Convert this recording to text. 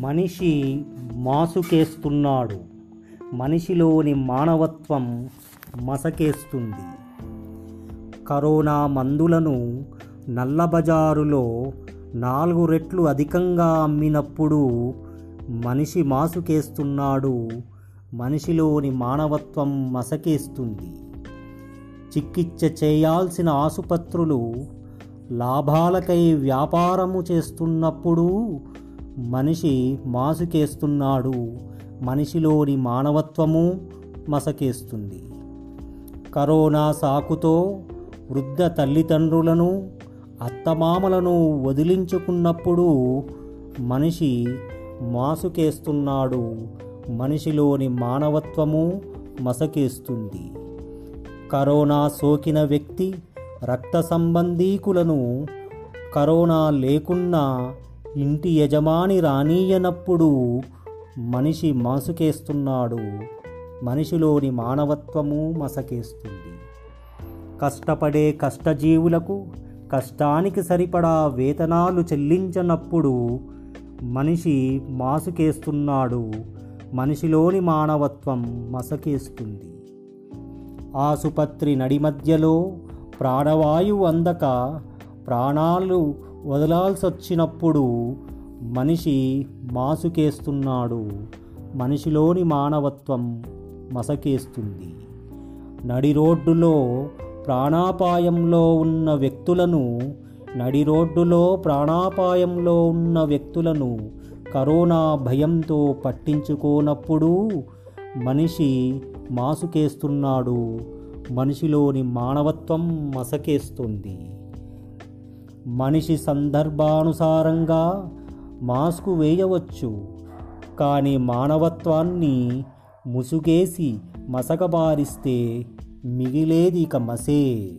మనిషి మాసుకేస్తున్నాడు. మనిషిలోని మానవత్వం మసకేస్తుంది. కరోనా మందులను నల్లబజారులో నాలుగు రెట్లు అధికంగా అమ్మినప్పుడు మనిషి మాసుకేస్తున్నాడు. మనిషిలోని మానవత్వం మసకేస్తుంది. చికిత్స చేయాల్సిన ఆసుపత్రులు లాభాలకై వ్యాపారము చేస్తున్నప్పుడు మనిషి మాసుకేస్తున్నాడు మనిషిలోని మానవత్వము మసకేస్తుంది. కరోనా సాకుతో వృద్ధ తల్లిదండ్రులను అత్తమామలను వదిలించుకున్నప్పుడు మనిషి మాసుకేస్తున్నాడు మనిషిలోని మానవత్వము మసకేస్తుంది. కరోనా సోకిన వ్యక్తి రక్త సంబంధీకులను కరోనా లేకున్నా ఇంటి యజమాని రానీయనప్పుడు మనిషి మాసుకేస్తున్నాడు. మనిషిలోని మానవత్వము మసకేస్తుంది. కష్టపడే కష్టజీవులకు కష్టానికి సరిపడా వేతనాలు చెల్లించనప్పుడు మనిషి మాసుకేస్తున్నాడు. మనిషిలోని మానవత్వం మసకేస్తుంది. ఆసుపత్రి నడిమధ్యలో ప్రాణవాయువు అందక ప్రాణాలు వదలాల్సొచ్చినప్పుడు మనిషి మాసుకేస్తున్నాడు. మనిషిలోని మానవత్వం మసకేస్తుంది. నడి రోడ్డులో ప్రాణాపాయంలో ఉన్న వ్యక్తులను నడి రోడ్డులో ప్రాణాపాయంలో ఉన్న వ్యక్తులను కరోనా భయంతో పట్టించుకోనప్పుడు మనిషి మాసుకేస్తున్నాడు. మనిషిలోని మానవత్వం మసకేస్తుంది. మనిషి సందర్భానుసారంగా మాస్కు వేయవచ్చు. కానీ మానవత్వాన్ని ముసుగేసి మసకబారిస్తే మిగిలేది ఇక మసే.